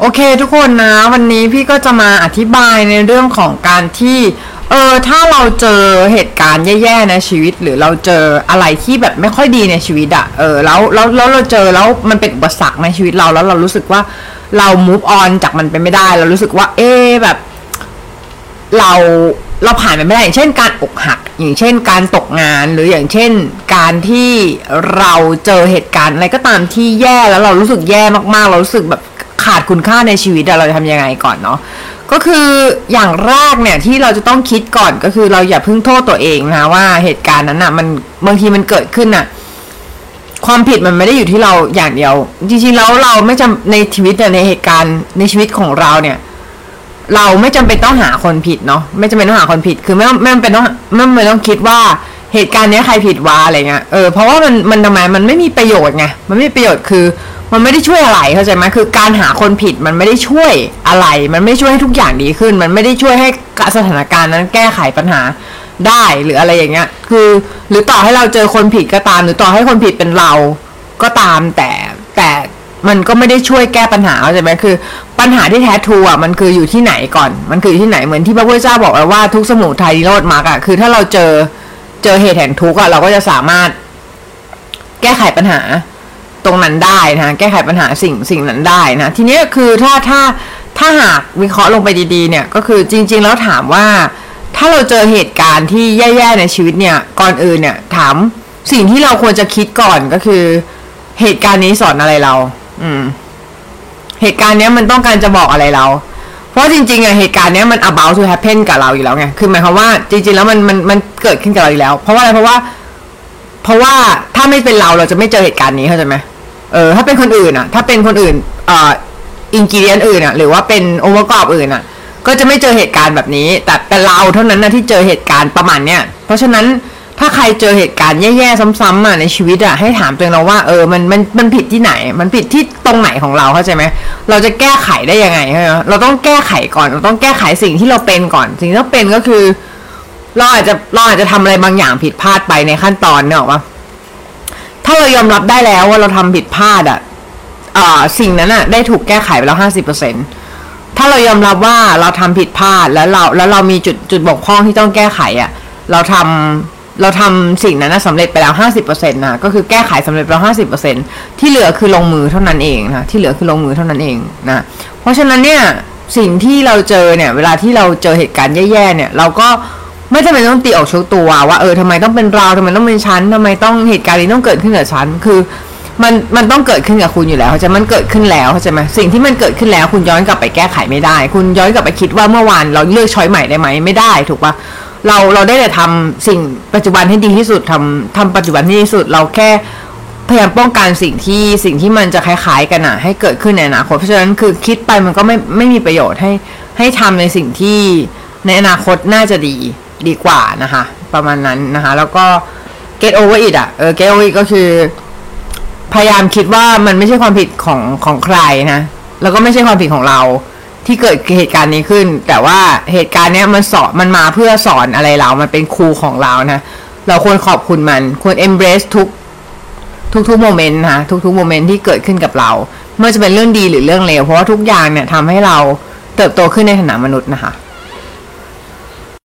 โอเคทุกคนนะวันนี้พี่ก็จะมาอธิบายในเรื่องของการที่เออถ้าเราเจอเหตุการณ์แย่ๆในชีวิต หรือเราเจออะไรที่แบบไม่ค่อยดีในชีวิตอะเออแล้วแล้วแล้วเราเจอแล้วมันเป็นอุปสรรคในชีวิตเราแล้วเรารู้สึกว่าเรา move on จากมันไปไม่ได้ เรารู้สึกว่า เอ๊แบบ เราเราผ่านมันไม่ได้อย่างเช่นการอกหัก อย่างเช่นการตกงานหรืออย่างเช่น การที่เราเจอเหตุการณ์อะไรก็ตามที่แย่แล้วเรารู้สึกแย่มากๆ เรารู้สึกแบบ ขาดคุณค่าในชีวิตเราจะทำยังไงก่อนเนาะก็คืออย่างแรกเนี่ยที่เราจะต้องคิดก่อนก็คือเราอย่าเพิ่งโทษตัวเองนะว่าเหตุการณ์นั้นอะมันบางทีมันเกิดขึ้นอะความผิดมันไม่ได้อยู่ที่เราอย่างเดียว จริงๆแล้วเราไม่จำในชีวิตเนี่ยในเหตุการณ์ในชีวิตของเราเนี่ย เราไม่จำเป็นต้องหาคนผิดเนาะไม่จำเป็นต้องหาคนผิด คือไม่ไม่จำเป็นต้องไม่จำเป็นต้องคิดว่าเหตุการณ์นี้ใครผิดวะอะไรเงี้ยเออเพราะว่ามันมันทำไมมันไม่มีประโยชน์ไงมันไม่มีประโยชน์คือ มันไม่ได้ช่วยอะไรเข้าใจไหมคือการหาคนผิดมันไม่ได้ช่วยอะไร มันไม่ช่วยให้ทุกอย่างดีขึ้น มันไม่ได้ช่วยให้สถานการณ์นั้นแก้ไขปัญหาได้หรืออะไรอย่างเงี้ย คือ หรือต่อให้เราเจอคนผิดก็ตาม หรือต่อให้คนผิดเป็นเราก็ตามแต่แต่มันก็ไม่ได้ช่วยแก้ปัญหาเข้าใจไหมคือ ปัญหาที่แท้ทรูอะมันคืออยู่ที่ไหนก่อน มันคืออยู่ที่ไหนเหมือนที่พระพุทธเจ้าบอกไว้ว่าทุกสมุทัยนิโรธมรรคอะคือถ้าเราเจอเจอเหตุแห่งทุกข์อะเราก็จะสามารถแก้ไขปัญหา ตรงนั้นได้นะแก้ไขปัญหาสิ่งสิ่งนั้นได้นะทีนี้คือถ้าถ้าถ้าหากวิเคราะห์ลงไปดีๆเนี่ยก็คือจริง ๆ แล้วถามว่า ถ้าเราเจอเหตุการณ์ที่แย่ๆในชีวิตเนี่ยก่อนอื่นเนี่ยถามสิ่งที่เราควรจะคิดก่อนก็คือ เหตุการณ์นี้สอนอะไรเรา อืม เหตุการณ์เนี้ยมันต้องการจะบอกอะไรเรา เพราะจริงๆอะเหตุการณ์เนี้ยมัน about to happen กับเราอยู่แล้วไงคือหมายความว่าจริง ๆ แล้วมันมันมันเกิดขึ้นกับเราอยู่แล้ว เพราะว่าอะไรเพราะว่า เพราะว่าถ้าไม่เป็นเราเราจะไม่เจอเหตุการณ์นี้เข้าใจไหมเออถ้าเป็นคนอื่นอะถ้าเป็นคนอื่นเอ่ออินกิเดียนอื่นอะหรือว่าเป็นองค์ประกอบอื่นอะก็จะไม่เจอเหตุการณ์แบบนี้ แต่เป็นเราเท่านั้นนะที่เจอเหตุการณ์ประมาณเนี้ยเพราะฉะนั้นถ้าใครเจอเหตุการณ์แย่ๆซ้ำๆอะในชีวิตอะให้ถามตัวเองเราว่าเออมันมันมันผิดที่ไหน มันผิดที่ตรงไหนของเราเข้าใจไหมเราจะแก้ไขได้ยังไงเราต้องแก้ไขก่อนเราต้องแก้ไขสิ่งที่เราเป็นก่อน สิ่งที่เราเป็นก็คือ เราอาจจะเราอาจจะทำอะไรบางอย่างผิดพลาดไปในขั้นตอนเนี่ยหรอวะถ้าเรายอมรับได้แล้วว่าเราทำผิดพลาดอะอ่าสิ่งนั้นอะได้ถูกแก้ไขไปแล้วห้าสิบเปอร์เซ็นถ้าเรายอมรับว่าเราทำผิดพลาดแล้วเราแล้วเรามีจุดจุดบกพร่องที่ต้องแก้ไขอะ เราทำเราทำสิ่งนั้นสำเร็จไปแล้ว50%นต์นะก็คือแก้ไขสำเร็จไปแล้ว50%ที่เหลือคือลงมือเท่านั้นเองนะที่เหลือคือลงมือเท่านั้นเองนะเพราะฉะนั้นเนี่ยสิ่งที่เราเจอเนี่ย เวลาที่เราเจอเหตุการณ์แย่ๆเนี่ย เราก็ ไม่จำเป็นต้องตีออกชกตัวว่าเออทำไมต้องเป็นเราทำไมต้องเป็นฉันทำไมต้องเหตุการณ์นี้ต้องเกิดขึ้นกับฉันคือมันมันต้องเกิดขึ้นกับคุณอยู่แล้วเขาจะมันเกิดขึ้นแล้วเข้าใจไหมสิ่งที่มันเกิดขึ้นแล้ว คุณย้อนกลับไปแก้ไขไม่ได้ คุณย้อนกลับไปคิดว่าเมื่อวานเราเลือกช้อยใหม่ได้ไหมไม่ได้ถูกปะเราเราได้แต่ทำสิ่งปัจจุบันให้ดีที่สุดทำทำปัจจุบันให้ดีที่สุดเราแค่พยายามป้องกันสิ่งที่สิ่งที่มันจะคล้ายๆกันอะให้เกิดขึ้นในอนาคตเพราะฉะนั้นคือคิดไปมันก็ไม่ไม่มีประโยชน์ให้ให้ทำในสิ่งที่ในอนาคตน่าจะดี ดีกว่านะคะ ประมาณนั้นนะคะ แล้วก็ get over it อะเออ get over it ก็คือ พยายามคิดว่ามันไม่ใช่ความผิดของของใครนะ แล้วก็ไม่ใช่ความผิดของเราที่เกิดเหตุการณ์นี้ขึ้น แต่ว่าเหตุการณ์เนี้ยมันสอนมันมาเพื่อสอนอะไรเรา มันเป็นครูของเรานะ เราควรขอบคุณมัน ควร embrace ทุกทุกๆโมเมนต์นะทุกๆโมเมนต์ที่เกิดขึ้นกับเราไม่ว่าจะเป็นเรื่องดีหรือเรื่องเลวเพราะว่าทุกอย่างเนี่ยทำให้เราเติบโตขึ้นในฐานะมนุษย์นะคะ